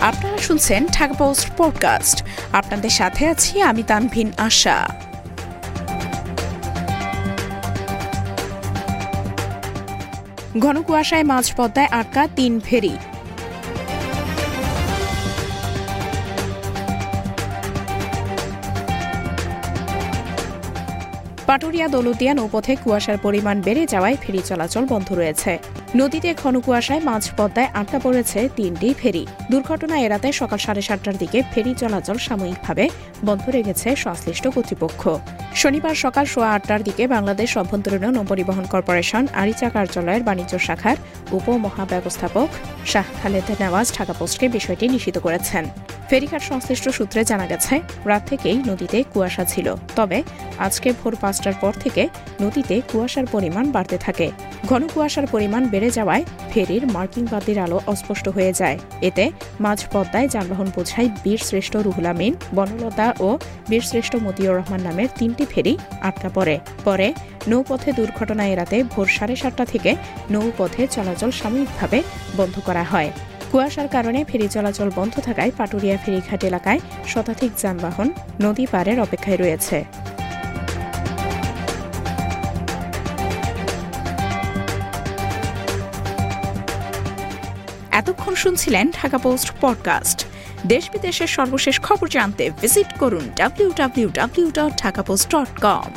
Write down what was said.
আপনারা শুনছেন Dhaka post podcast. আপনাদের সাথে আছি আমি তানভিন আশা। ঘন কুয়াশায় মাঝপদ্মায় আটকা তিন ফেরি পাটুরিয়া, দৌলতিয়া নৌপথে কুয়াশার পরিমাণ বেড়ে যাওয়ায় ফেরি চলাচল বন্ধ রয়েছে। নদীতে ঘন কুয়াশায় মাঝ পদ্মায় আটকা পড়েছে তিনটি ফেরি। দুর্ঘটনা এড়াতে সকাল সাড়ে সাতটার দিকে ফেরি চলাচল সাময়িকভাবে বন্ধ রেখেছে সংশ্লিষ্ট কর্তৃপক্ষ। শনিবার সকাল সোয়া আটটার দিকে বাংলাদেশ অভ্যন্তরীণ নৌপরিবহন কর্পোরেশন আরিচা কার্যালয়ের বাণিজ্য শাখার উপমহাব্যবস্থাপক শাহ খালেদ নেওয়াজ ঢাকা পোস্টকে বিষয়টি নিষিদ্ধ করেছেন। ফেরিঘাট সংশ্লিষ্ট সূত্রে জানা গেছে, রাত থেকেই নদীতে কুয়াশা ছিল। তবে আজকে ভোর পাঁচটার পর থেকে নদীতে কুয়াশার পরিমাণ বাড়তে থাকে। ঘন কুয়াশার পরিমাণ বেড়ে যাওয়ায় ফেরির মার্কিং বাতির আলো অস্পষ্ট হয়ে যায়। এতে মাঝ পদ্মায় যানবাহন বোঝাই বীরশ্রেষ্ঠ রুহুল আমিন, বনলতা ও বীরশ্রেষ্ঠ মতিউর রহমান নামের তিনটি ফেরি আটকা পড়ে। পরে নৌপথে দুর্ঘটনা এড়াতে ভোর সাড়ে সাতটা থেকে নৌপথে চলাচল সাময়িকভাবে বন্ধ করা হয়। কুয়াশার কারণে ফেরি চলাচল বন্ধ থাকায় পাটুরিয়া ফেরিঘাট এলাকায় শতাধিক যানবাহন নদী পারের অপেক্ষায় রয়েছে। এতক্ষণ শুনছিলেন ঢাকা পোস্ট পডকাস্ট। দেশ বিদেশের সর্বশেষ খবর জানতে ভিজিট করুন W W W dot Dhaka post dot com